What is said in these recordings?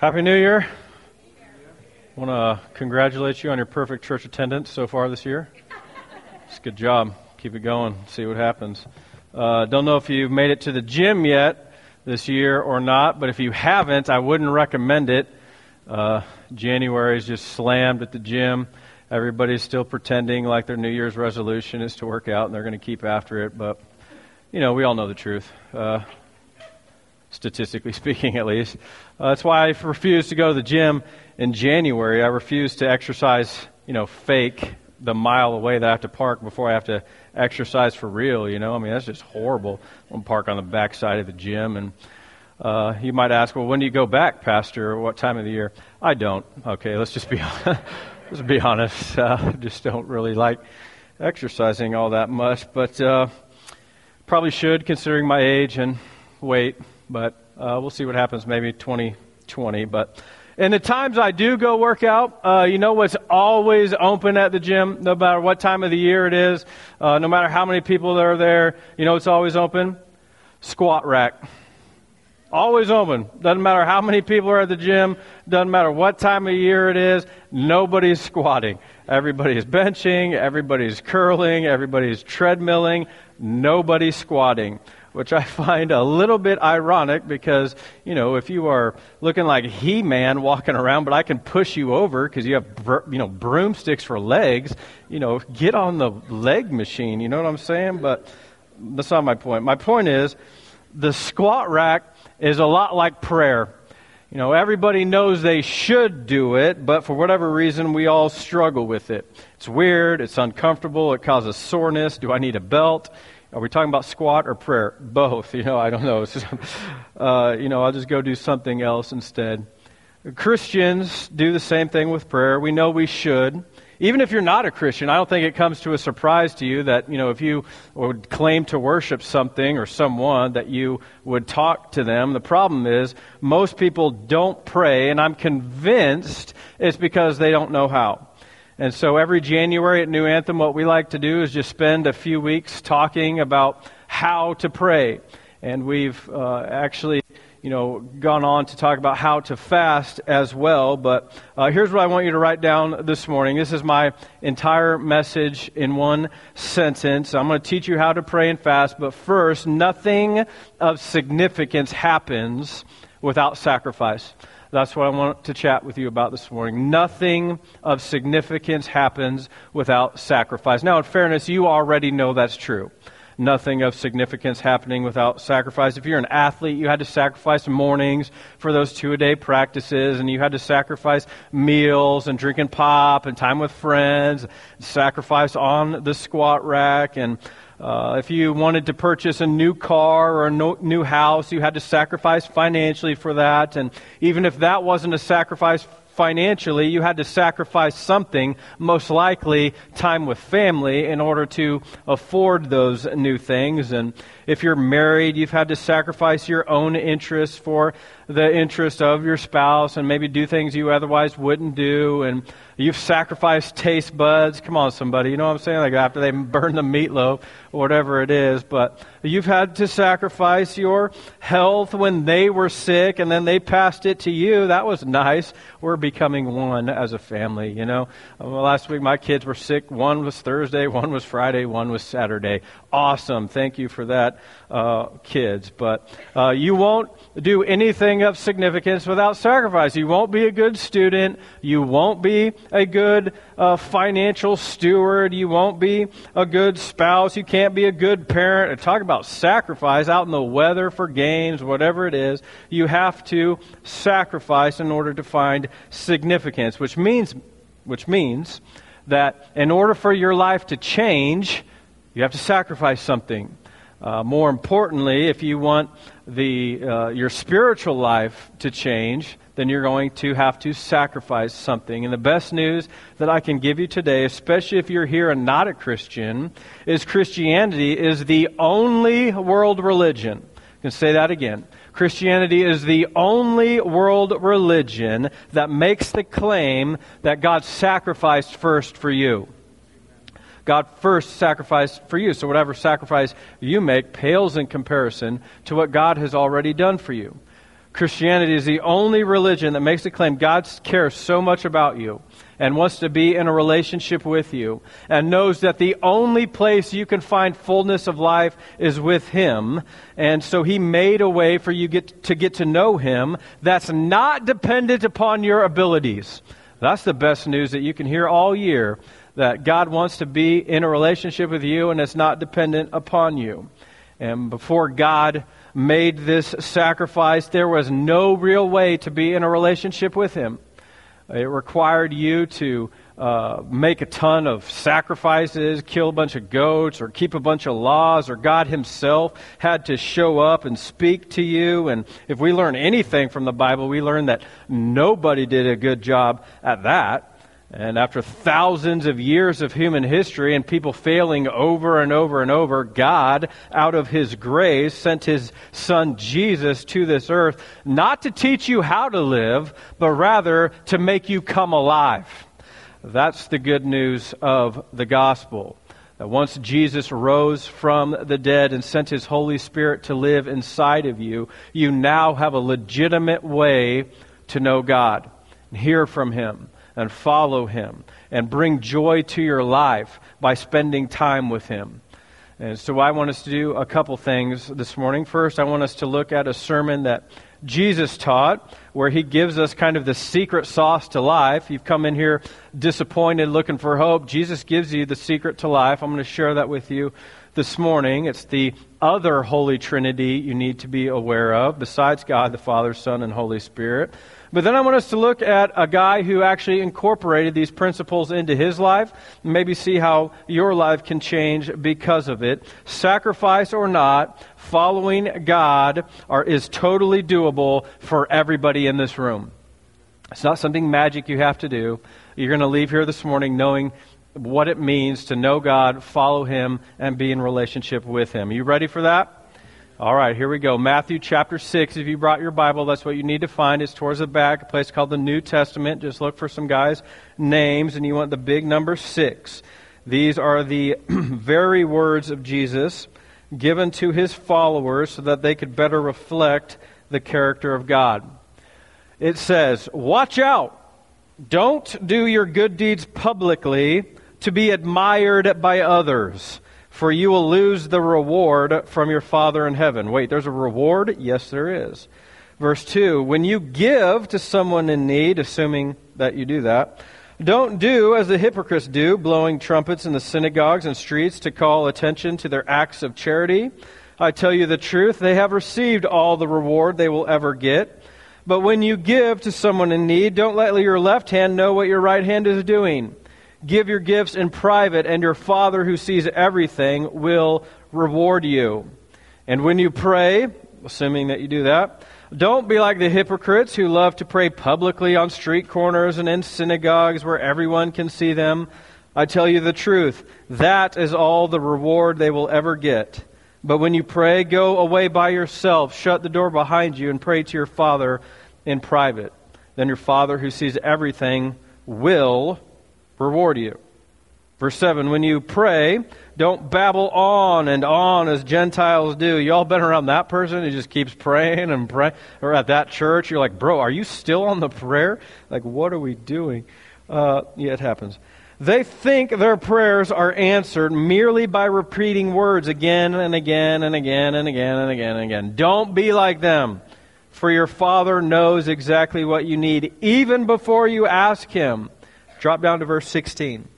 Happy New Year. I want to congratulate you on your perfect church attendance so far this year. It's a good job. Keep it going. See what happens. Uh, don't know if you've made it to the gym yet this year or not, but if you haven't, I wouldn't recommend it. Uh, January is just slammed at the gym. Everybody's still pretending like their New Year's resolution is to work out and they're going to keep after it, but, you know, we all know the truth. Uh, statistically speaking, at least. Uh, that's why I refuse to go to the gym in January. I refuse to exercise, you know, fake the mile away that I have to park before I have to exercise for real. You know, I mean that's just horrible. I'm park on the back side of the gym, and uh, you might ask, well, when do you go back, Pastor? What time of the year? I don't. Okay, let's just be let's be honest. Uh, I just don't really like exercising all that much, but uh, probably should considering my age and weight but uh, we'll see what happens maybe 2020. But in the times I do go work out, uh, you know what's always open at the gym, no matter what time of the year it is, uh, no matter how many people are there, you know it's always open? Squat rack. Always open. Doesn't matter how many people are at the gym, doesn't matter what time of year it is, nobody's squatting. Everybody's benching, everybody's curling, everybody's treadmilling, nobody's squatting which I find a little bit ironic because, you know, if you are looking like He Man walking around, but I can push you over because you have, br- you know, broomsticks for legs, you know, get on the leg machine. You know what I'm saying? But that's not my point. My point is the squat rack is a lot like prayer. You know, everybody knows they should do it, but for whatever reason, we all struggle with it. It's weird, it's uncomfortable, it causes soreness. Do I need a belt? Are we talking about squat or prayer? Both. You know, I don't know. Just, uh, you know, I'll just go do something else instead. Christians do the same thing with prayer. We know we should. Even if you're not a Christian, I don't think it comes to a surprise to you that, you know, if you would claim to worship something or someone, that you would talk to them. The problem is, most people don't pray, and I'm convinced it's because they don't know how. And so every January at New Anthem, what we like to do is just spend a few weeks talking about how to pray. And we've uh, actually, you know, gone on to talk about how to fast as well. But uh, here's what I want you to write down this morning. This is my entire message in one sentence. I'm going to teach you how to pray and fast. But first, nothing of significance happens without sacrifice. That's what I want to chat with you about this morning. Nothing of significance happens without sacrifice. Now, in fairness, you already know that's true. Nothing of significance happening without sacrifice. If you're an athlete, you had to sacrifice mornings for those two a day practices, and you had to sacrifice meals and drinking pop and time with friends, sacrifice on the squat rack, and uh, if you wanted to purchase a new car or a no, new house, you had to sacrifice financially for that. And even if that wasn't a sacrifice financially, you had to sacrifice something, most likely time with family, in order to afford those new things. And if you're married, you've had to sacrifice your own interests for the interest of your spouse and maybe do things you otherwise wouldn't do. And you've sacrificed taste buds. Come on, somebody. You know what I'm saying? Like after they burn the meatloaf whatever it is. But you've had to sacrifice your health when they were sick and then they passed it to you. That was nice. We're becoming one as a family, you know. Last week my kids were sick. One was Thursday, one was Friday, one was Saturday. Awesome. Thank you for that uh, kids. But uh, you won't do anything of significance without sacrifice. You won't be a good student. You won't be a good uh, financial steward. You won't be a good spouse. You can't be a good parent. And talk about sacrifice out in the weather for games, whatever it is. You have to sacrifice in order to find significance, which means, which means that in order for your life to change, you have to sacrifice something. Uh, more importantly, if you want the, uh, your spiritual life to change, then you're going to have to sacrifice something. And the best news that I can give you today, especially if you're here and not a Christian, is Christianity is the only world religion. I can say that again. Christianity is the only world religion that makes the claim that God sacrificed first for you. God first sacrificed for you. So whatever sacrifice you make pales in comparison to what God has already done for you. Christianity is the only religion that makes the claim God cares so much about you and wants to be in a relationship with you and knows that the only place you can find fullness of life is with Him. And so He made a way for you get, to get to know Him that's not dependent upon your abilities. That's the best news that you can hear all year that God wants to be in a relationship with you and it's not dependent upon you. And before God made this sacrifice, there was no real way to be in a relationship with Him. It required you to uh, make a ton of sacrifices, kill a bunch of goats, or keep a bunch of laws, or God Himself had to show up and speak to you. And if we learn anything from the Bible, we learn that nobody did a good job at that. And after thousands of years of human history and people failing over and over and over, God, out of His grace, sent His Son Jesus to this earth, not to teach you how to live, but rather to make you come alive. That's the good news of the gospel. That once Jesus rose from the dead and sent His Holy Spirit to live inside of you, you now have a legitimate way to know God and hear from Him and follow Him and bring joy to your life by spending time with Him. And so I want us to do a couple things this morning. First, I want us to look at a sermon that Jesus taught where he gives us kind of the secret sauce to life. You've come in here disappointed, looking for hope. Jesus gives you the secret to life. I'm going to share that with you this morning. It's the other Holy Trinity you need to be aware of, besides God, the Father, Son, and Holy Spirit. But then I want us to look at a guy who actually incorporated these principles into his life, and maybe see how your life can change because of it. Sacrifice or not, following God are, is totally doable for everybody in this room. It's not something magic you have to do. You're going to leave here this morning knowing what it means to know God, follow Him, and be in relationship with Him. Are you ready for that? All right, here we go. Matthew chapter 6. If you brought your Bible, that's what you need to find. It's towards the back, a place called the New Testament. Just look for some guys' names, and you want the big number 6. These are the very words of Jesus given to his followers so that they could better reflect the character of God. It says, Watch out! Don't do your good deeds publicly to be admired by others for you will lose the reward from your Father in heaven. Wait, there's a reward? Yes, there is. Verse 2 When you give to someone in need, assuming that you do that, don't do as the hypocrites do, blowing trumpets in the synagogues and streets to call attention to their acts of charity. I tell you the truth, they have received all the reward they will ever get. But when you give to someone in need, don't let your left hand know what your right hand is doing Give your gifts in private, and your Father who sees everything will reward you. And when you pray, assuming that you do that, don't be like the hypocrites who love to pray publicly on street corners and in synagogues where everyone can see them. I tell you the truth, that is all the reward they will ever get. But when you pray, go away by yourself, shut the door behind you, and pray to your Father in private. Then your Father who sees everything will reward you. Verse 7 When you pray, don't babble on and on as Gentiles do. Y'all been around that person who just keeps praying and praying? Or at that church, you're like, bro, are you still on the prayer? Like, what are we doing? Uh, yeah, it happens. They think their prayers are answered merely by repeating words again and again and again and again and again and again. Don't be like them, for your Father knows exactly what you need even before you ask Him. Drop down to verse 16.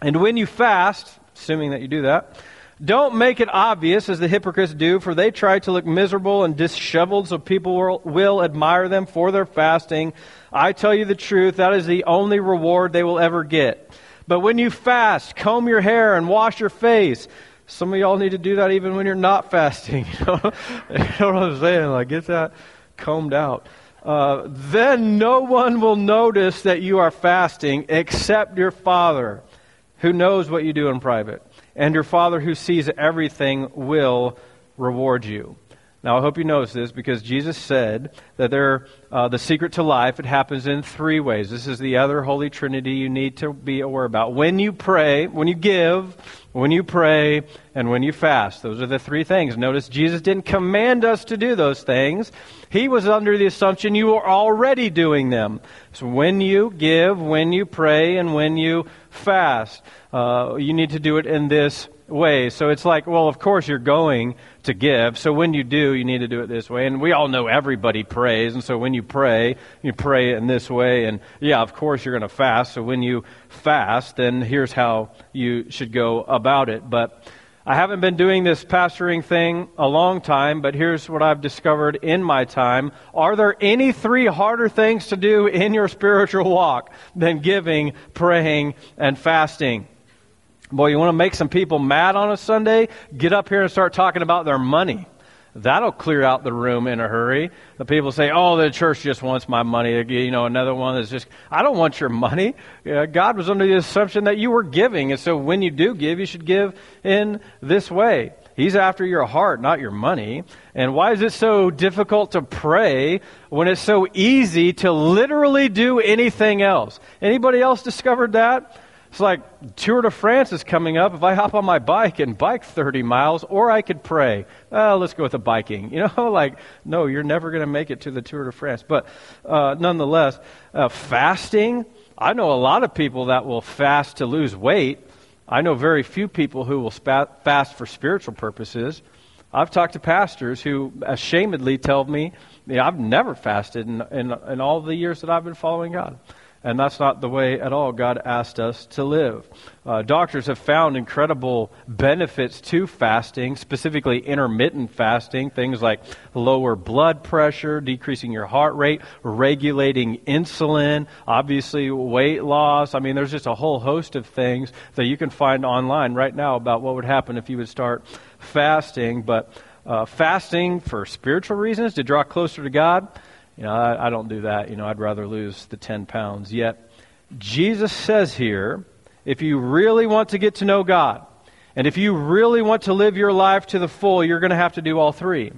And when you fast, assuming that you do that, don't make it obvious as the hypocrites do, for they try to look miserable and disheveled so people will, will, admire them for their fasting. I tell you the truth, that is the only reward they will ever get. But when you fast, comb your hair and wash your face. Some of y'all need to do that even when you're not fasting. You know, you know what I'm saying? Like, get that combed out. Uh, then no one will notice that you are fasting except your Father, who knows what you do in private. And your Father, who sees everything, will reward you. Now, I hope you notice this because Jesus said that there, uh, the secret to life, it happens in three ways. This is the other Holy Trinity you need to be aware about. When you pray, when you give, when you pray, and when you fast. Those are the three things. Notice Jesus didn't command us to do those things. He was under the assumption you were already doing them. So when you give, when you pray, and when you fast, uh, you need to do it in this way. So it's like, well, of course you're going to give. So when you do, you need to do it this way. And we all know everybody prays. And so when you pray, you pray in this way. And yeah, of course you're going to fast. So when you fast, then here's how you should go about it. But I haven't been doing this pastoring thing a long time, but here's what I've discovered in my time. Are there any three harder things to do in your spiritual walk than giving, praying, and fasting? Boy, you want to make some people mad on a Sunday? Get up here and start talking about their money. That'll clear out the room in a hurry. The people say, "Oh, the church just wants my money." You know, another one is just, "I don't want your money." God was under the assumption that you were giving, and so when you do give, you should give in this way. He's after your heart, not your money. And why is it so difficult to pray when it's so easy to literally do anything else? Anybody else discovered that? It's like Tour de France is coming up. If I hop on my bike and bike 30 miles, or I could pray. Uh, let's go with the biking. You know, like, no, you're never going to make it to the Tour de France. But uh, nonetheless, uh, fasting, I know a lot of people that will fast to lose weight. I know very few people who will fast for spiritual purposes. I've talked to pastors who ashamedly tell me, you know, I've never fasted in, in, in all the years that I've been following God. And that's not the way at all God asked us to live. Uh, doctors have found incredible benefits to fasting, specifically intermittent fasting, things like lower blood pressure, decreasing your heart rate, regulating insulin, obviously weight loss. I mean, there's just a whole host of things that you can find online right now about what would happen if you would start fasting. But uh, fasting for spiritual reasons, to draw closer to God, you know, I, I don't do that. You know, I'd rather lose the 10 pounds. Yet, Jesus says here, if you really want to get to know God, and if you really want to live your life to the full, you're going to have to do all three.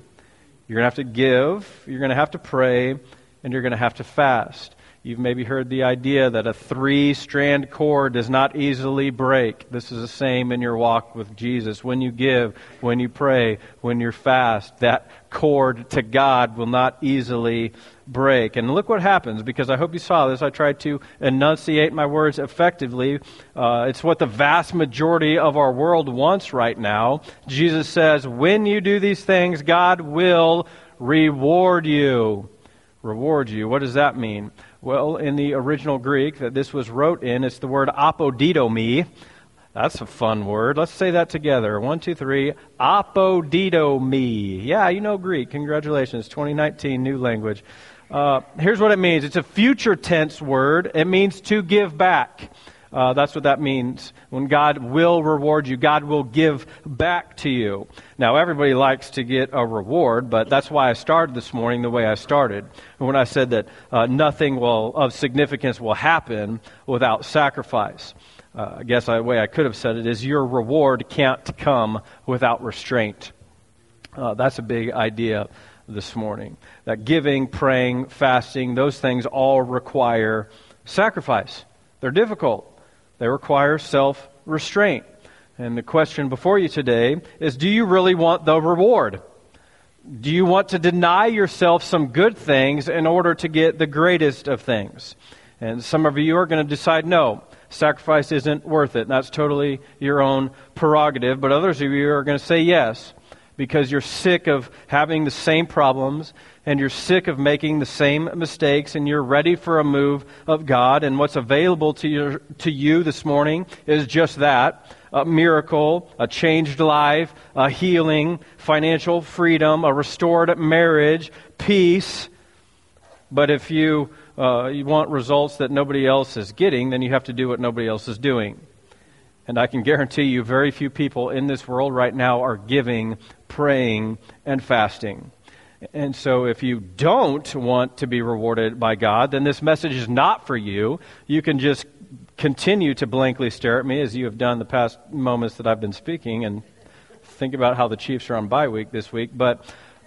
You're going to have to give, you're going to have to pray, and you're going to have to fast. You've maybe heard the idea that a three strand cord does not easily break. This is the same in your walk with Jesus. When you give, when you pray, when you fast, that cord to God will not easily break. And look what happens, because I hope you saw this. I tried to enunciate my words effectively. Uh, it's what the vast majority of our world wants right now. Jesus says, when you do these things, God will reward you. Reward you. What does that mean? Well, in the original Greek that this was wrote in, it's the word apodidomi. That's a fun word. Let's say that together. One, two, three. Apodidomi. Yeah, you know Greek. Congratulations. 2019, new language. Uh, here's what it means it's a future tense word. It means to give back. Uh, that's what that means. When God will reward you, God will give back to you. Now, everybody likes to get a reward, but that's why I started this morning the way I started. When I said that uh, nothing will, of significance will happen without sacrifice. Uh, I guess the way I could have said it is your reward can't come without restraint. Uh, that's a big idea this morning. That giving, praying, fasting, those things all require sacrifice. They're difficult. They require self restraint. And the question before you today is do you really want the reward? Do you want to deny yourself some good things in order to get the greatest of things? And some of you are going to decide no, sacrifice isn't worth it. And that's totally your own prerogative. But others of you are going to say yes because you're sick of having the same problems and you're sick of making the same mistakes and you're ready for a move of God. And what's available to you, to you this morning is just that a miracle, a changed life, a healing, financial freedom, a restored marriage, peace. But if you, uh, you want results that nobody else is getting, then you have to do what nobody else is doing. And I can guarantee you, very few people in this world right now are giving, praying, and fasting. And so, if you don't want to be rewarded by God, then this message is not for you. You can just continue to blankly stare at me as you have done the past moments that I've been speaking and think about how the Chiefs are on bye week this week. But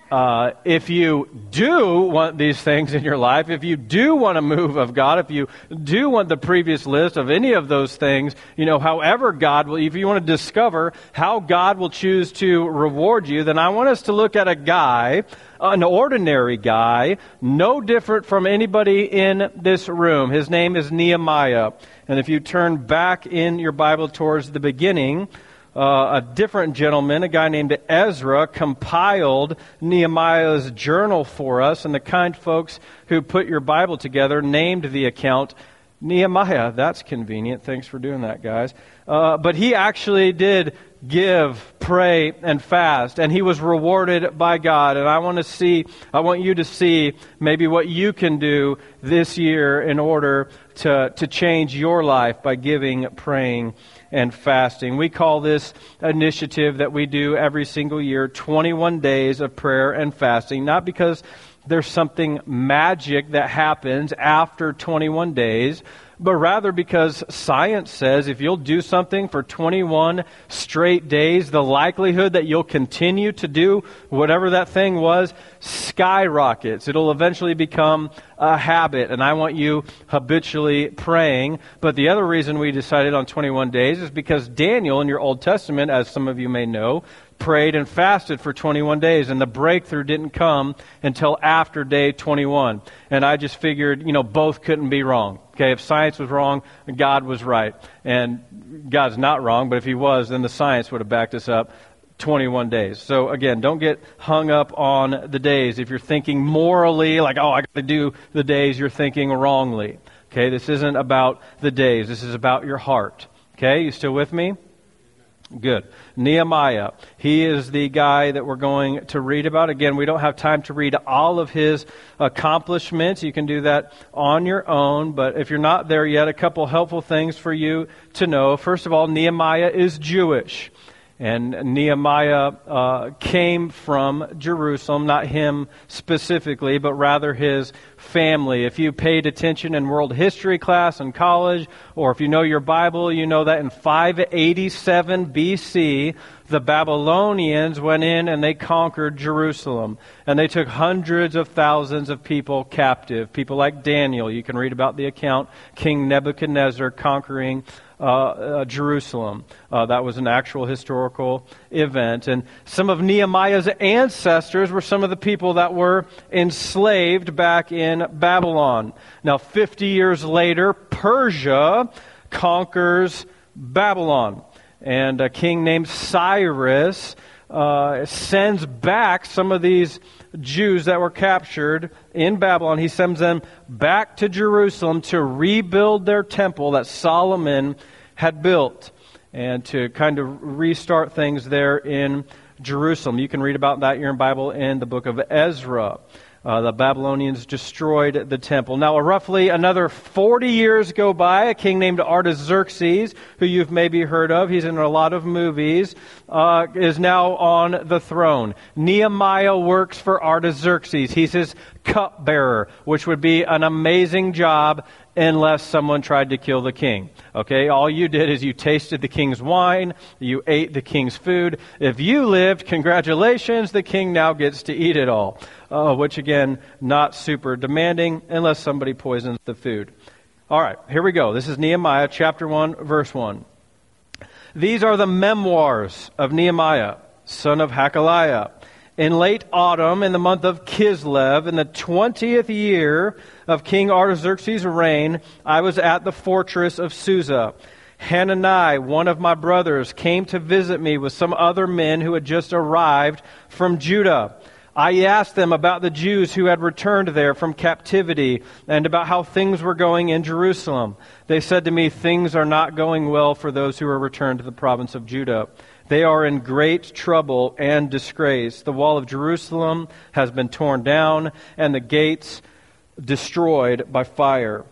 Uh, if you do want these things in your life, if you do want a move of God, if you do want the previous list of any of those things, you know, however God will, if you want to discover how God will choose to reward you, then I want us to look at a guy, an ordinary guy, no different from anybody in this room. His name is Nehemiah. And if you turn back in your Bible towards the beginning, uh, a different gentleman, a guy named Ezra, compiled Nehemiah's journal for us, and the kind folks who put your Bible together named the account Nehemiah. That's convenient. Thanks for doing that, guys. Uh, but he actually did give, pray, and fast, and he was rewarded by God. And I want to see, I want you to see maybe what you can do this year in order to, to change your life by giving, praying, and fasting. We call this initiative that we do every single year 21 days of prayer and fasting, not because there's something magic that happens after 21 days, but rather because science says if you'll do something for 21 straight days, the likelihood that you'll continue to do whatever that thing was skyrockets. It'll eventually become a habit, and I want you habitually praying. But the other reason we decided on 21 days is because Daniel in your Old Testament, as some of you may know, prayed and fasted for 21 days, and the breakthrough didn't come until after day 21. And I just figured, you know, both couldn't be wrong. Okay, if science was wrong, God was right. And God's not wrong, but if He was, then the science would have backed us up. 21 days. So again, don't get hung up on the days. If you're thinking morally, like, oh, I got to do the days, you're thinking wrongly. Okay, this isn't about the days. This is about your heart. Okay, you still with me? Good. Nehemiah. He is the guy that we're going to read about. Again, we don't have time to read all of his accomplishments. You can do that on your own. But if you're not there yet, a couple helpful things for you to know. First of all, Nehemiah is Jewish. And Nehemiah uh, came from Jerusalem, not him specifically, but rather his family. If you paid attention in world history class in college, or if you know your Bible, you know that in 587 BC, the Babylonians went in and they conquered Jerusalem. And they took hundreds of thousands of people captive. People like Daniel. You can read about the account, King Nebuchadnezzar conquering uh, uh, Jerusalem. Uh, that was an actual historical event. And some of Nehemiah's ancestors were some of the people that were enslaved back in Babylon. Now, 50 years later, Persia conquers Babylon. And a king named Cyrus uh, sends back some of these Jews that were captured in Babylon, he sends them back to Jerusalem to rebuild their temple that Solomon had built and to kind of restart things there in Jerusalem. You can read about that in Bible in the book of Ezra. Uh, the Babylonians destroyed the temple. Now, roughly another 40 years go by. A king named Artaxerxes, who you've maybe heard of, he's in a lot of movies, uh, is now on the throne. Nehemiah works for Artaxerxes. He's his cupbearer, which would be an amazing job unless someone tried to kill the king. Okay, all you did is you tasted the king's wine, you ate the king's food. If you lived, congratulations, the king now gets to eat it all. Uh, which again, not super demanding unless somebody poisons the food. All right, here we go. This is Nehemiah chapter 1, verse 1. These are the memoirs of Nehemiah, son of Hacaliah in late autumn, in the month of Kislev, in the twentieth year of King Artaxerxes' reign, I was at the fortress of Susa. Hanani, one of my brothers, came to visit me with some other men who had just arrived from Judah. I asked them about the Jews who had returned there from captivity and about how things were going in Jerusalem. They said to me, Things are not going well for those who are returned to the province of Judah. They are in great trouble and disgrace. The wall of Jerusalem has been torn down, and the gates destroyed by fire.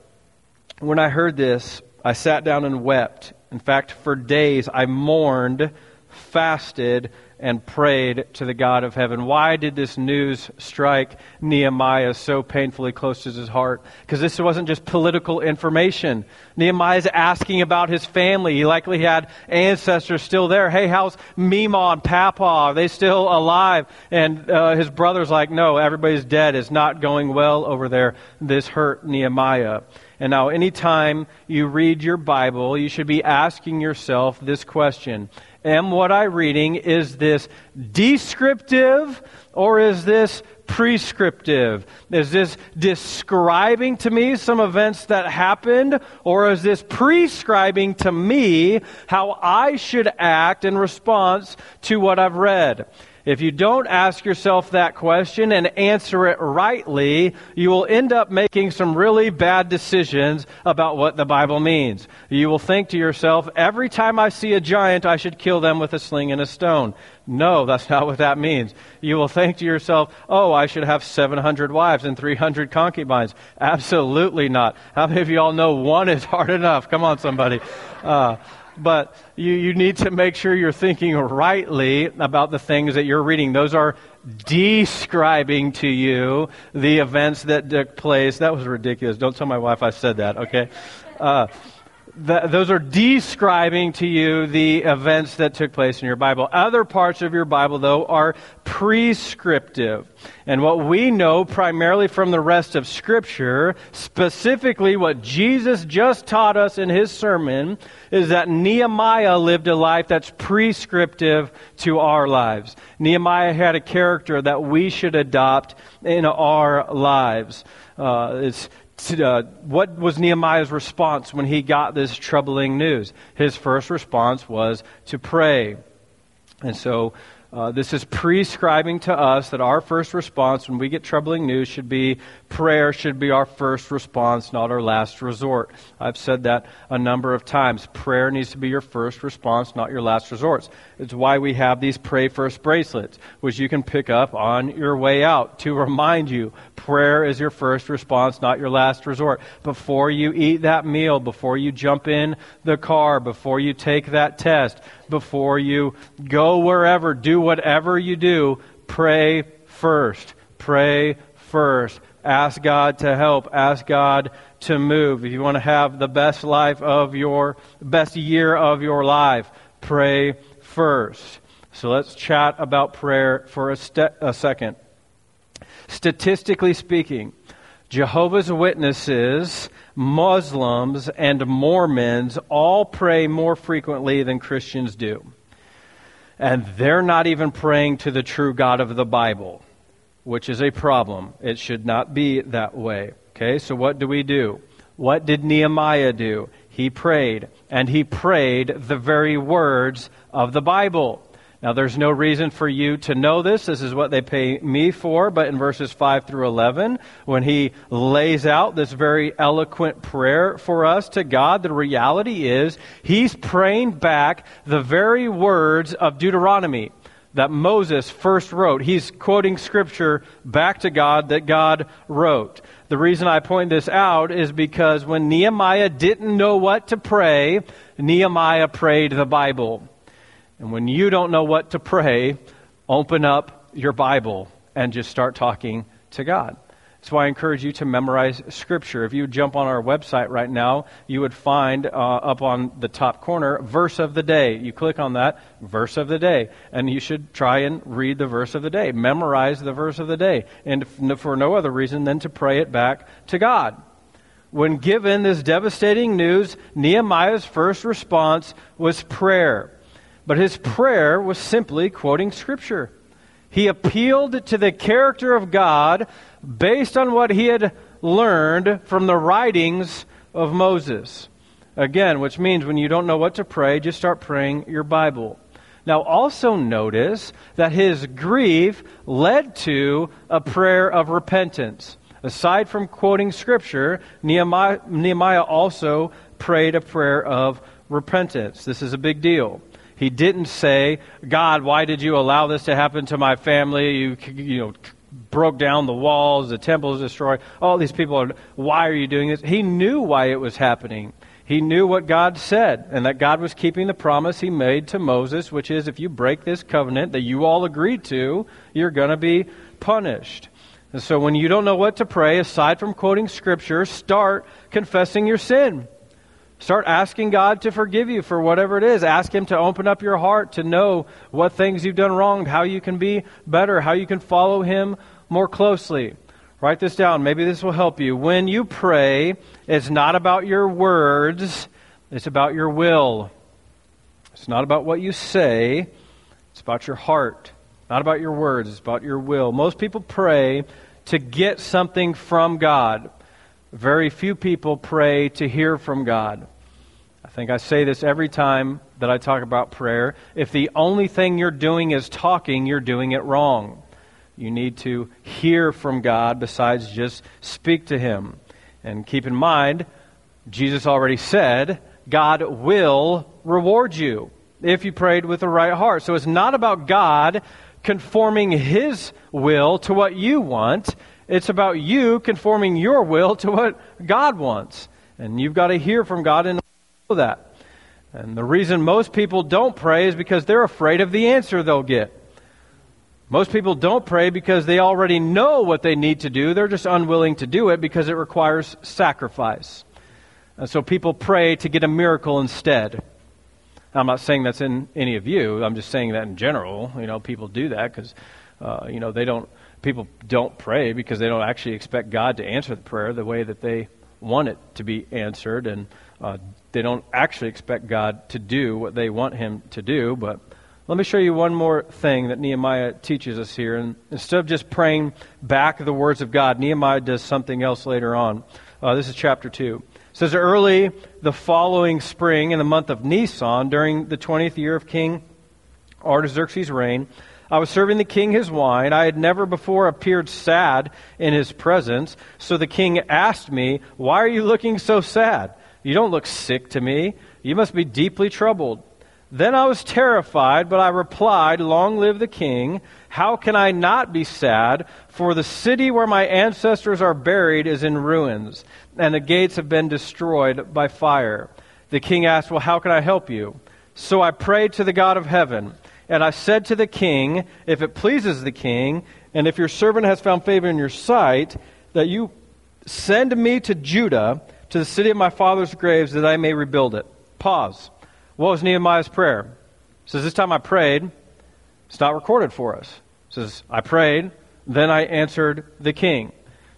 When I heard this, I sat down and wept. In fact, for days I mourned, fasted, and prayed to the God of heaven. Why did this news strike Nehemiah so painfully close to his heart? Because this wasn't just political information. Nehemiah is asking about his family. He likely had ancestors still there. Hey, how's Mima and Papa? Are they still alive? And uh, his brother's like, no, everybody's dead. It's not going well over there. This hurt Nehemiah. And now, anytime you read your Bible, you should be asking yourself this question Am what I reading, is this descriptive or is this prescriptive? Is this describing to me some events that happened or is this prescribing to me how I should act in response to what I've read? If you don't ask yourself that question and answer it rightly, you will end up making some really bad decisions about what the Bible means. You will think to yourself, every time I see a giant, I should kill them with a sling and a stone. No, that's not what that means. You will think to yourself, oh, I should have 700 wives and 300 concubines. Absolutely not. How many of you all know one is hard enough? Come on, somebody. Uh, but you, you need to make sure you're thinking rightly about the things that you're reading. Those are describing to you the events that took place. That was ridiculous. Don't tell my wife I said that, okay? Uh, those are describing to you the events that took place in your Bible. Other parts of your Bible, though, are prescriptive. And what we know primarily from the rest of Scripture, specifically what Jesus just taught us in his sermon, is that Nehemiah lived a life that's prescriptive to our lives. Nehemiah had a character that we should adopt in our lives. Uh, it's uh, what was Nehemiah's response when he got this troubling news? His first response was to pray. And so uh, this is prescribing to us that our first response when we get troubling news should be prayer, should be our first response, not our last resort. I've said that a number of times. Prayer needs to be your first response, not your last resort. It's why we have these pray first bracelets, which you can pick up on your way out to remind you prayer is your first response, not your last resort. Before you eat that meal, before you jump in the car, before you take that test, before you go wherever, do whatever you do, pray first. Pray first. Ask God to help. Ask God to move. If you want to have the best life of your, best year of your life, pray first. So let's chat about prayer for a, ste- a second. Statistically speaking, Jehovah's Witnesses, Muslims, and Mormons all pray more frequently than Christians do. And they're not even praying to the true God of the Bible, which is a problem. It should not be that way. Okay, so what do we do? What did Nehemiah do? He prayed, and he prayed the very words of the Bible. Now, there's no reason for you to know this. This is what they pay me for. But in verses 5 through 11, when he lays out this very eloquent prayer for us to God, the reality is he's praying back the very words of Deuteronomy that Moses first wrote. He's quoting scripture back to God that God wrote. The reason I point this out is because when Nehemiah didn't know what to pray, Nehemiah prayed the Bible. And when you don't know what to pray, open up your Bible and just start talking to God. That's why I encourage you to memorize Scripture. If you jump on our website right now, you would find uh, up on the top corner, verse of the day. You click on that, verse of the day. And you should try and read the verse of the day. Memorize the verse of the day. And for no other reason than to pray it back to God. When given this devastating news, Nehemiah's first response was prayer. But his prayer was simply quoting Scripture. He appealed to the character of God based on what he had learned from the writings of Moses. Again, which means when you don't know what to pray, just start praying your Bible. Now, also notice that his grief led to a prayer of repentance. Aside from quoting Scripture, Nehemiah, Nehemiah also prayed a prayer of repentance. This is a big deal. He didn't say, God, why did you allow this to happen to my family? You, you know, broke down the walls, the temple was destroyed. All these people are, why are you doing this? He knew why it was happening. He knew what God said and that God was keeping the promise he made to Moses, which is if you break this covenant that you all agreed to, you're going to be punished. And so when you don't know what to pray, aside from quoting Scripture, start confessing your sin. Start asking God to forgive you for whatever it is. Ask Him to open up your heart to know what things you've done wrong, how you can be better, how you can follow Him more closely. Write this down. Maybe this will help you. When you pray, it's not about your words, it's about your will. It's not about what you say, it's about your heart. Not about your words, it's about your will. Most people pray to get something from God. Very few people pray to hear from God. I think I say this every time that I talk about prayer. If the only thing you're doing is talking, you're doing it wrong. You need to hear from God besides just speak to Him. And keep in mind, Jesus already said, God will reward you if you prayed with the right heart. So it's not about God conforming His will to what you want. It's about you conforming your will to what God wants. And you've got to hear from God know that. And the reason most people don't pray is because they're afraid of the answer they'll get. Most people don't pray because they already know what they need to do. They're just unwilling to do it because it requires sacrifice. And so people pray to get a miracle instead. I'm not saying that's in any of you. I'm just saying that in general. You know, people do that because, uh, you know, they don't. People don't pray because they don't actually expect God to answer the prayer the way that they want it to be answered, and uh, they don't actually expect God to do what they want Him to do. But let me show you one more thing that Nehemiah teaches us here. And instead of just praying back the words of God, Nehemiah does something else later on. Uh, this is chapter 2. It says, Early the following spring, in the month of Nisan, during the 20th year of King Artaxerxes' reign, I was serving the king his wine. I had never before appeared sad in his presence. So the king asked me, Why are you looking so sad? You don't look sick to me. You must be deeply troubled. Then I was terrified, but I replied, Long live the king. How can I not be sad? For the city where my ancestors are buried is in ruins, and the gates have been destroyed by fire. The king asked, Well, how can I help you? So I prayed to the God of heaven, and I said to the king, If it pleases the king, and if your servant has found favor in your sight, that you send me to Judah, to the city of my father's graves, that I may rebuild it. Pause. What was Nehemiah's prayer? It says, This time I prayed. It's not recorded for us. It says, I prayed, then I answered the king.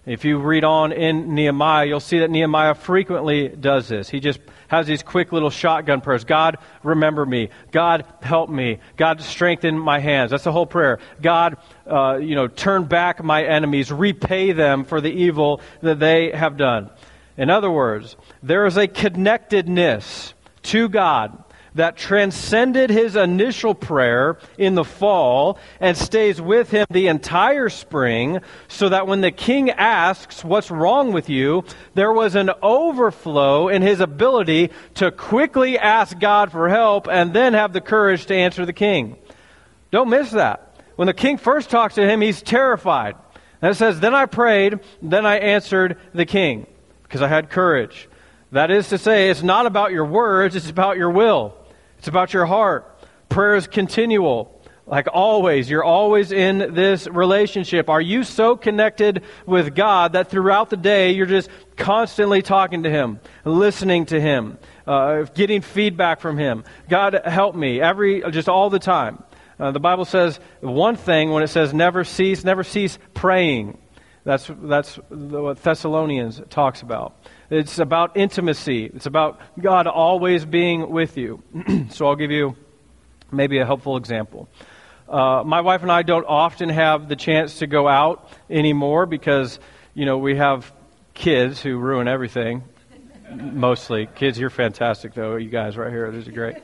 If you read on in Nehemiah, you'll see that Nehemiah frequently does this. He just has these quick little shotgun prayers. God, remember me. God, help me. God, strengthen my hands. That's the whole prayer. God, uh, you know, turn back my enemies. Repay them for the evil that they have done. In other words, there is a connectedness to God that transcended his initial prayer in the fall and stays with him the entire spring, so that when the king asks, What's wrong with you? there was an overflow in his ability to quickly ask God for help and then have the courage to answer the king. Don't miss that. When the king first talks to him, he's terrified. And it says, Then I prayed, then I answered the king, because I had courage. That is to say, it's not about your words, it's about your will. It's about your heart. Prayer is continual. Like always, you're always in this relationship. Are you so connected with God that throughout the day you're just constantly talking to Him, listening to Him, uh, getting feedback from Him? God, help me every, just all the time. Uh, the Bible says one thing when it says never cease, never cease praying. That's, that's what Thessalonians talks about. It's about intimacy. It's about God always being with you. so I'll give you maybe a helpful example. Uh, my wife and I don't often have the chance to go out anymore because, you know, we have kids who ruin everything. Mostly. Kids, you're fantastic, though. You guys right here, these are great.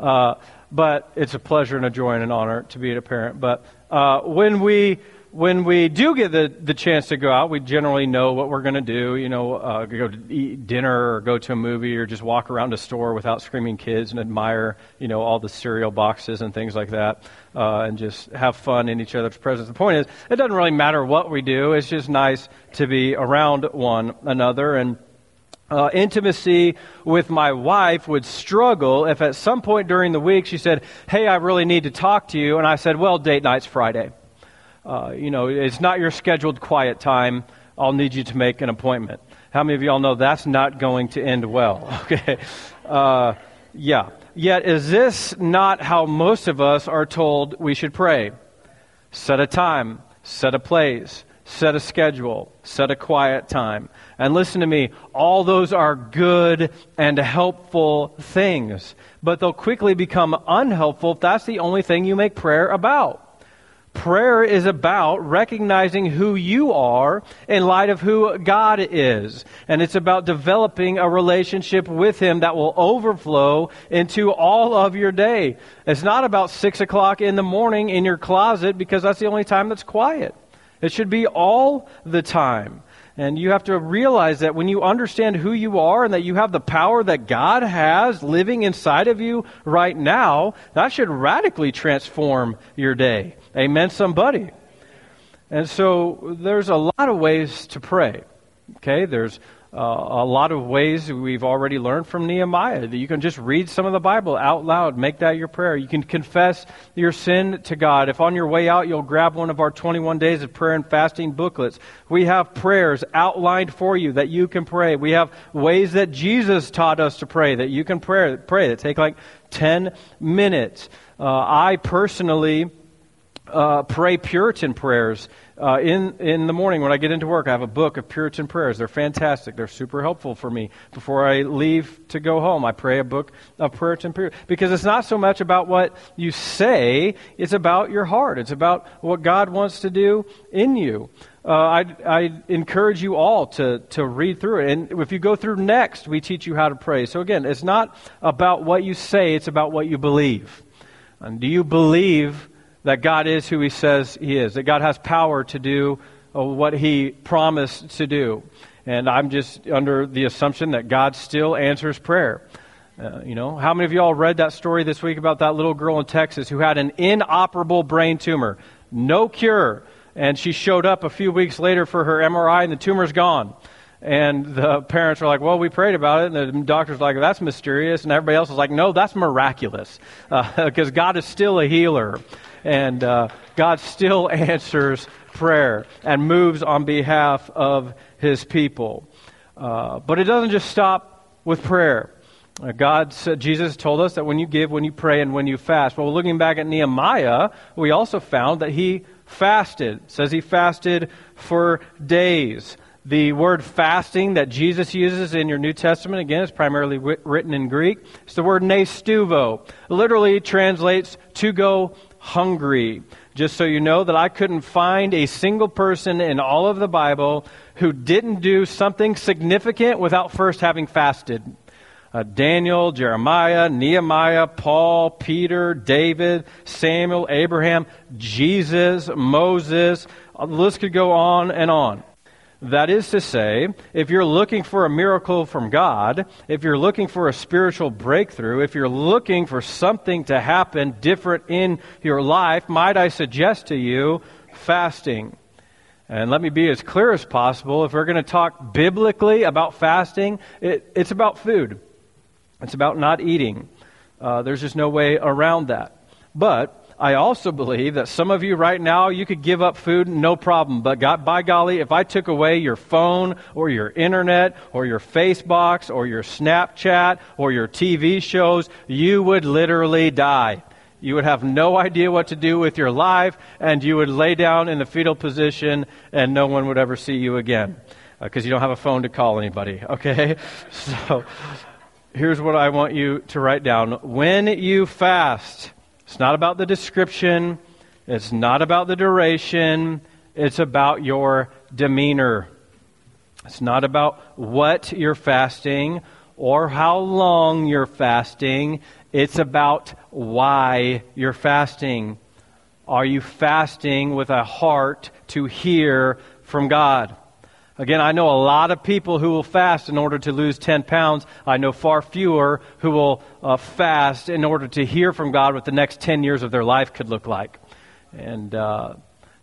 Uh, but it's a pleasure and a joy and an honor to be a parent. But uh, when we when we do get the, the chance to go out, we generally know what we're going to do. You know, uh, go to eat dinner or go to a movie or just walk around a store without screaming kids and admire, you know, all the cereal boxes and things like that, uh, and just have fun in each other's presence. The point is, it doesn't really matter what we do. It's just nice to be around one another. And uh, intimacy with my wife would struggle if at some point during the week she said, Hey, I really need to talk to you. And I said, Well, date night's Friday. Uh, you know, it's not your scheduled quiet time. I'll need you to make an appointment. How many of y'all know that's not going to end well? Okay. Uh, yeah. Yet, is this not how most of us are told we should pray? Set a time, set a place, set a schedule, set a quiet time. And listen to me, all those are good and helpful things, but they'll quickly become unhelpful if that's the only thing you make prayer about. Prayer is about recognizing who you are in light of who God is. And it's about developing a relationship with Him that will overflow into all of your day. It's not about six o'clock in the morning in your closet because that's the only time that's quiet. It should be all the time. And you have to realize that when you understand who you are and that you have the power that God has living inside of you right now, that should radically transform your day. Amen, somebody. And so there's a lot of ways to pray. Okay, there's uh, a lot of ways we've already learned from Nehemiah that you can just read some of the Bible out loud, make that your prayer. You can confess your sin to God. If on your way out you'll grab one of our 21 days of prayer and fasting booklets, we have prayers outlined for you that you can pray. We have ways that Jesus taught us to pray that you can pray, pray that take like 10 minutes. Uh, I personally uh, pray Puritan prayers uh, in, in the morning when I get into work, I have a book of Puritan prayers. They're fantastic. They're super helpful for me. Before I leave to go home, I pray a book of Puritan prayers. Because it's not so much about what you say, it's about your heart. It's about what God wants to do in you. Uh, I, I encourage you all to, to read through it. And if you go through next, we teach you how to pray. So again, it's not about what you say, it's about what you believe. And do you believe that God is who He says He is, that God has power to do uh, what He promised to do. And I'm just under the assumption that God still answers prayer. Uh, you know, how many of you all read that story this week about that little girl in Texas who had an inoperable brain tumor? No cure. And she showed up a few weeks later for her MRI and the tumor's gone. And the parents were like, well, we prayed about it. And the doctor's like, that's mysterious. And everybody else was like, no, that's miraculous. Because uh, God is still a healer and uh, God still answers prayer and moves on behalf of his people. Uh, but it doesn't just stop with prayer. Uh, God said, Jesus told us that when you give, when you pray, and when you fast. Well, looking back at Nehemiah, we also found that he fasted. It says he fasted for days. The word fasting that Jesus uses in your New Testament, again, is primarily written in Greek. It's the word nesteuo. Literally translates to go hungry. Just so you know that I couldn't find a single person in all of the Bible who didn't do something significant without first having fasted. Uh, Daniel, Jeremiah, Nehemiah, Paul, Peter, David, Samuel, Abraham, Jesus, Moses. Uh, the list could go on and on. That is to say, if you're looking for a miracle from God, if you're looking for a spiritual breakthrough, if you're looking for something to happen different in your life, might I suggest to you fasting? And let me be as clear as possible. If we're going to talk biblically about fasting, it, it's about food. It's about not eating. Uh, there's just no way around that. But I also believe that some of you right now, you could give up food, no problem. But God, by golly, if I took away your phone or your internet or your Facebox or your Snapchat or your TV shows, you would literally die. You would have no idea what to do with your life, and you would lay down in the fetal position, and no one would ever see you again because uh, you don't have a phone to call anybody, okay? So here's what I want you to write down. When you fast, it's not about the description, it's not about the duration, it's about your demeanor. It's not about what you're fasting or how long you're fasting. It's about why you're fasting. Are you fasting with a heart to hear from God? Again, I know a lot of people who will fast in order to lose 10 pounds. I know far fewer who will uh, fast in order to hear from God what the next 10 years of their life could look like. And uh,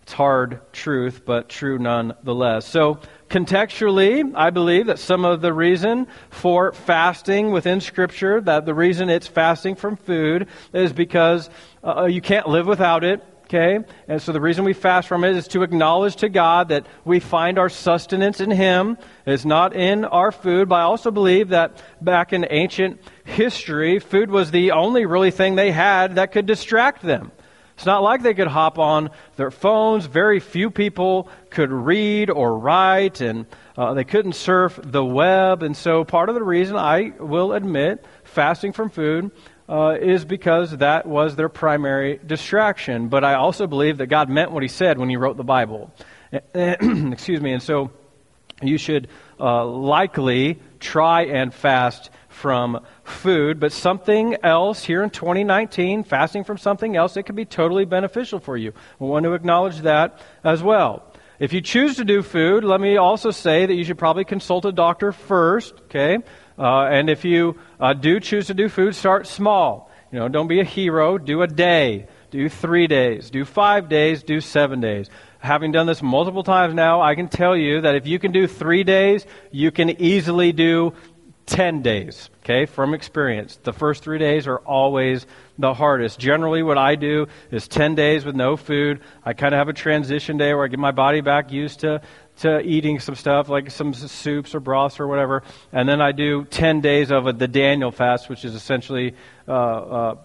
it's hard truth, but true nonetheless. So, Contextually, I believe that some of the reason for fasting within Scripture, that the reason it's fasting from food, is because uh, you can't live without it. Okay? And so the reason we fast from it is to acknowledge to God that we find our sustenance in Him. It's not in our food, but I also believe that back in ancient history, food was the only really thing they had that could distract them. It's not like they could hop on their phones. Very few people could read or write, and uh, they couldn't surf the web. And so, part of the reason I will admit fasting from food uh, is because that was their primary distraction. But I also believe that God meant what He said when He wrote the Bible. Excuse me. And so you should uh, likely try and fast from food, but something else here in 2019, fasting from something else, it could be totally beneficial for you. We want to acknowledge that as well. If you choose to do food, let me also say that you should probably consult a doctor first, okay? Uh, and if you uh, do choose to do food, start small. You know, don't be a hero. Do a day. Do three days. Do five days. Do seven days. Having done this multiple times now, I can tell you that if you can do three days, you can easily do 10 days, okay, from experience. The first three days are always the hardest. Generally, what I do is 10 days with no food. I kind of have a transition day where I get my body back used to to eating some stuff like some soups or broths or whatever, and then I do ten days of a, the Daniel fast, which is essentially uh, uh,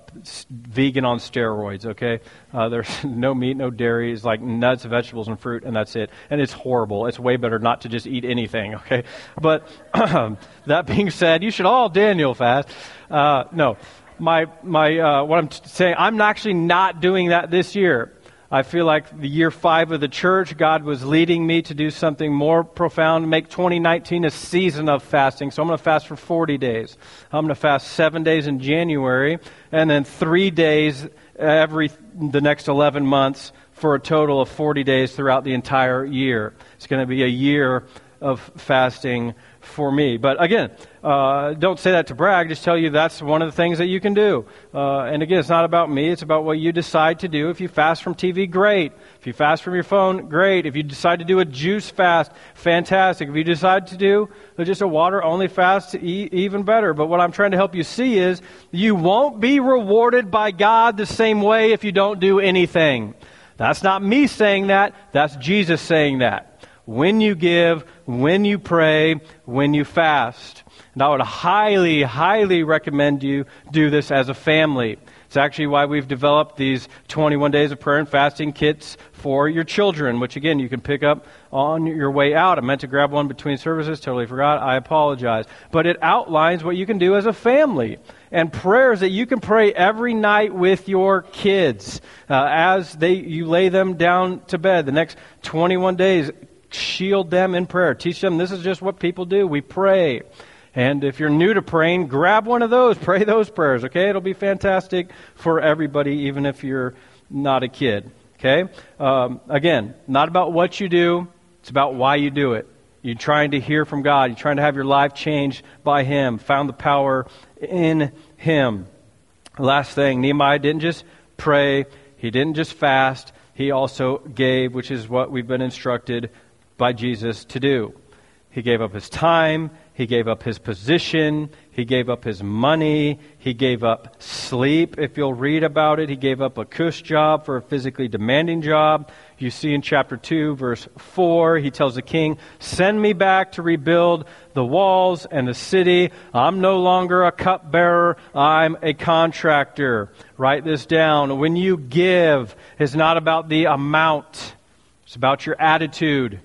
vegan on steroids. Okay, uh, there's no meat, no dairy. It's like nuts, vegetables, and fruit, and that's it. And it's horrible. It's way better not to just eat anything. Okay, but that being said, you should all Daniel fast. Uh, no, my my uh, what I'm saying, I'm actually not doing that this year. I feel like the year five of the church, God was leading me to do something more profound, make 2019 a season of fasting. So I'm going to fast for 40 days. I'm going to fast seven days in January, and then three days every the next 11 months for a total of 40 days throughout the entire year. It's going to be a year of fasting for me. But again, uh, don't say that to brag. Just tell you that's one of the things that you can do. Uh, and again, it's not about me. It's about what you decide to do. If you fast from TV, great. If you fast from your phone, great. If you decide to do a juice fast, fantastic. If you decide to do just a water only fast, even better. But what I'm trying to help you see is you won't be rewarded by God the same way if you don't do anything. That's not me saying that. That's Jesus saying that when you give, when you pray, when you fast. And I would highly, highly recommend you do this as a family. It's actually why we've developed these 21 days of prayer and fasting kits for your children, which again you can pick up on your way out. I meant to grab one between services, totally forgot. I apologize. But it outlines what you can do as a family and prayers that you can pray every night with your kids uh, as they you lay them down to bed. The next 21 days, shield them in prayer. Teach them this is just what people do. We pray. And if you're new to praying, grab one of those. Pray those prayers, okay? It'll be fantastic for everybody, even if you're not a kid, okay? Um, again, not about what you do, it's about why you do it. You're trying to hear from God, you're trying to have your life changed by Him, found the power in Him. Last thing, Nehemiah didn't just pray, he didn't just fast, he also gave, which is what we've been instructed by Jesus to do. He gave up his time, he gave up his position, he gave up his money, he gave up sleep. If you'll read about it, he gave up a cush job for a physically demanding job. You see in chapter 2, verse 4, he tells the king, Send me back to rebuild the walls and the city. I'm no longer a cupbearer, I'm a contractor. Write this down. When you give, it's not about the amount, it's about your attitude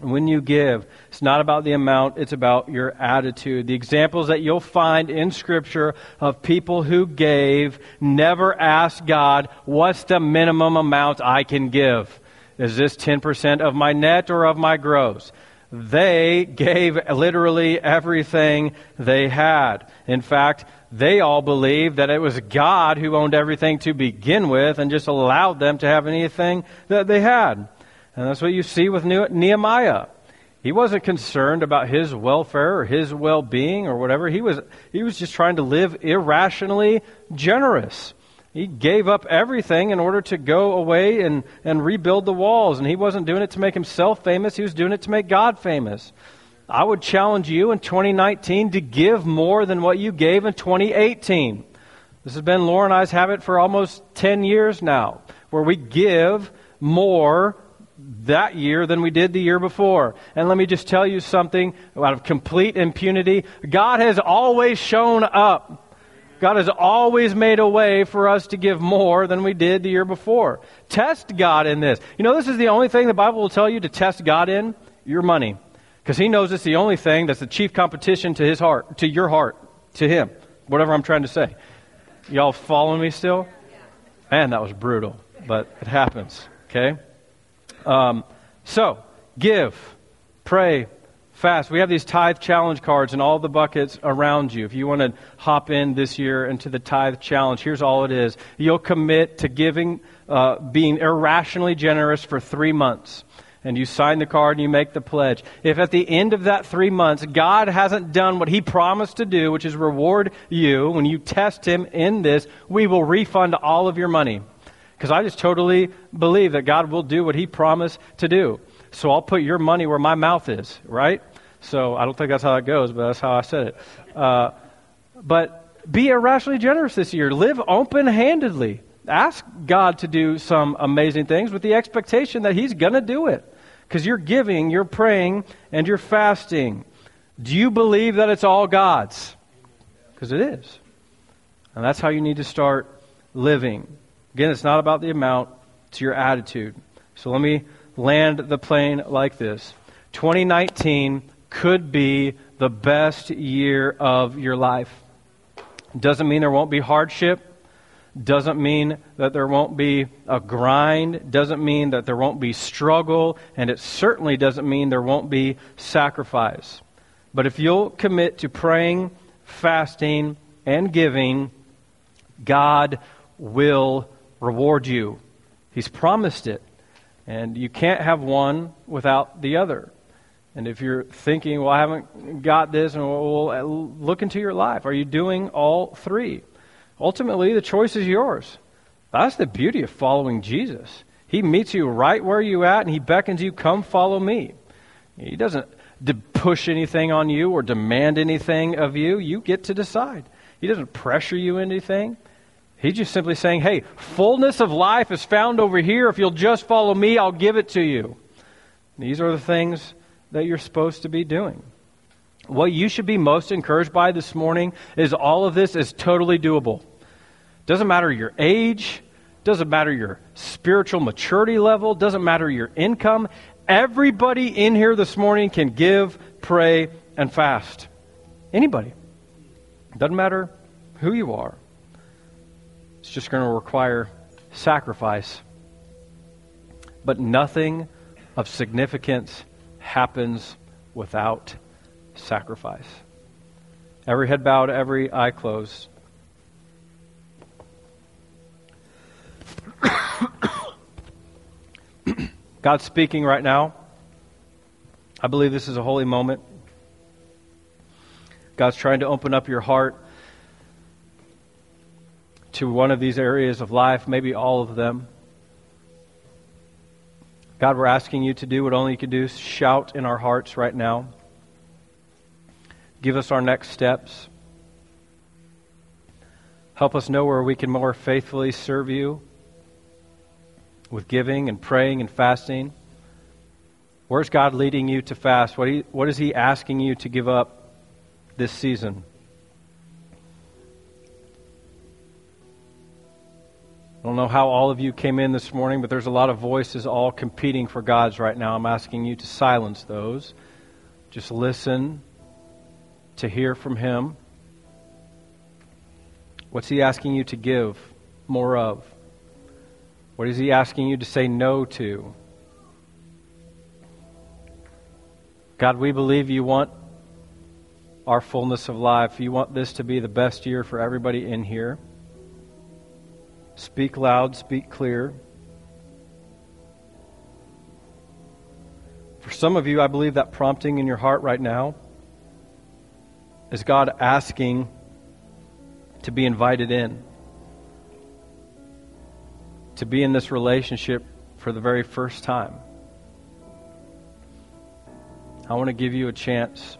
when you give, it's not about the amount, it's about your attitude. The examples that you'll find in Scripture of people who gave never asked God, what's the minimum amount I can give? Is this 10% of my net or of my gross? They gave literally everything they had. In fact, they all believed that it was God who owned everything to begin with and just allowed them to have anything that they had. And that's what you see with Nehemiah. He wasn't concerned about his welfare or his well being or whatever. He was, he was just trying to live irrationally generous. He gave up everything in order to go away and, and rebuild the walls. And he wasn't doing it to make himself famous, he was doing it to make God famous. I would challenge you in 2019 to give more than what you gave in 2018. This has been Laura and I's habit for almost 10 years now, where we give more that year than we did the year before. And let me just tell you something out of complete impunity. God has always shown up. God has always made a way for us to give more than we did the year before. Test God in this. You know, this is the only thing the Bible will tell you to test God in your money. Because He knows it's the only thing that's the chief competition to His heart, to your heart, to Him. Whatever I'm trying to say. Y'all following me still? Man, that was brutal, but it happens, okay? Um, so, give, pray, fast. We have these tithe challenge cards in all the buckets around you. If you want to hop in this year into the tithe challenge, here's all it is. You'll commit to giving, uh, being irrationally generous for three months. And you sign the card and you make the pledge. If at the end of that three months, God hasn't done what He promised to do, which is reward you, when you test Him in this, we will refund all of your money. Because I just totally believe that God will do what He promised to do. So I'll put your money where my mouth is, right? So I don't think that's how it goes, but that's how I said it. Uh, but be irrationally generous this year. Live open handedly. Ask God to do some amazing things with the expectation that He's going to do it. Because you're giving, you're praying, and you're fasting. Do you believe that it's all God's? Because it is. And that's how you need to start living. Again, it's not about the amount, it's your attitude. So let me land the plane like this 2019 could be the best year of your life. Doesn't mean there won't be hardship. Doesn't mean that there won't be a grind. Doesn't mean that there won't be struggle. And it certainly doesn't mean there won't be sacrifice. But if you'll commit to praying, fasting, and giving, God will reward you. He's promised it. And you can't have one without the other. And if you're thinking, well, I haven't got this, and well, uh, look into your life. Are you doing all three? Ultimately, the choice is yours. That's the beauty of following Jesus. He meets you right where you're at, and he beckons you, come follow me. He doesn't push anything on you or demand anything of you. You get to decide. He doesn't pressure you into anything. He's just simply saying, hey, fullness of life is found over here. If you'll just follow me, I'll give it to you. These are the things that you're supposed to be doing. What you should be most encouraged by this morning is all of this is totally doable. Doesn't matter your age, doesn't matter your spiritual maturity level, doesn't matter your income. Everybody in here this morning can give, pray, and fast. Anybody. Doesn't matter who you are. It's just going to require sacrifice. But nothing of significance happens without sacrifice. Every head bowed, every eye closed. God's speaking right now. I believe this is a holy moment. God's trying to open up your heart to one of these areas of life, maybe all of them. God, we're asking you to do what only you can do. Shout in our hearts right now. Give us our next steps. Help us know where we can more faithfully serve you with giving and praying and fasting. Where's God leading you to fast? What, he, what is He asking you to give up this season? I don't know how all of you came in this morning, but there's a lot of voices all competing for God's right now. I'm asking you to silence those. Just listen to hear from Him. What's He asking you to give more of? What is He asking you to say no to? God, we believe you want our fullness of life. You want this to be the best year for everybody in here. Speak loud, speak clear. For some of you, I believe that prompting in your heart right now is God asking to be invited in. to be in this relationship for the very first time. I want to give you a chance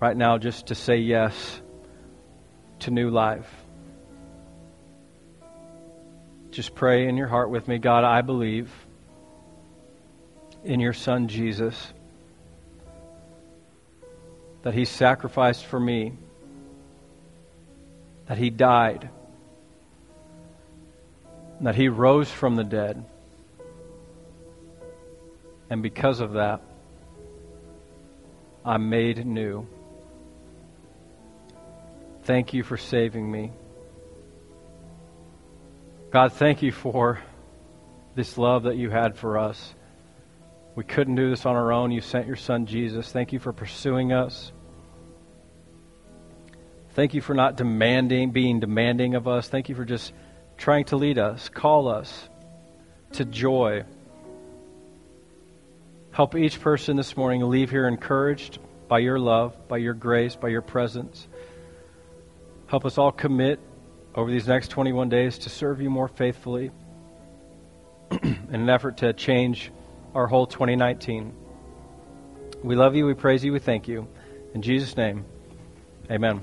right now just to say yes to new life. Just pray in your heart with me God, I believe in your Son Jesus that He sacrificed for me, that He died, that He rose from the dead. And because of that, I'm made new. Thank you for saving me. God, thank you for this love that you had for us. We couldn't do this on our own. You sent your son Jesus. Thank you for pursuing us. Thank you for not demanding, being demanding of us. Thank you for just trying to lead us, call us to joy. Help each person this morning leave here encouraged by your love, by your grace, by your presence. Help us all commit over these next 21 days to serve you more faithfully in an effort to change our whole 2019. We love you, we praise you, we thank you. In Jesus' name, amen.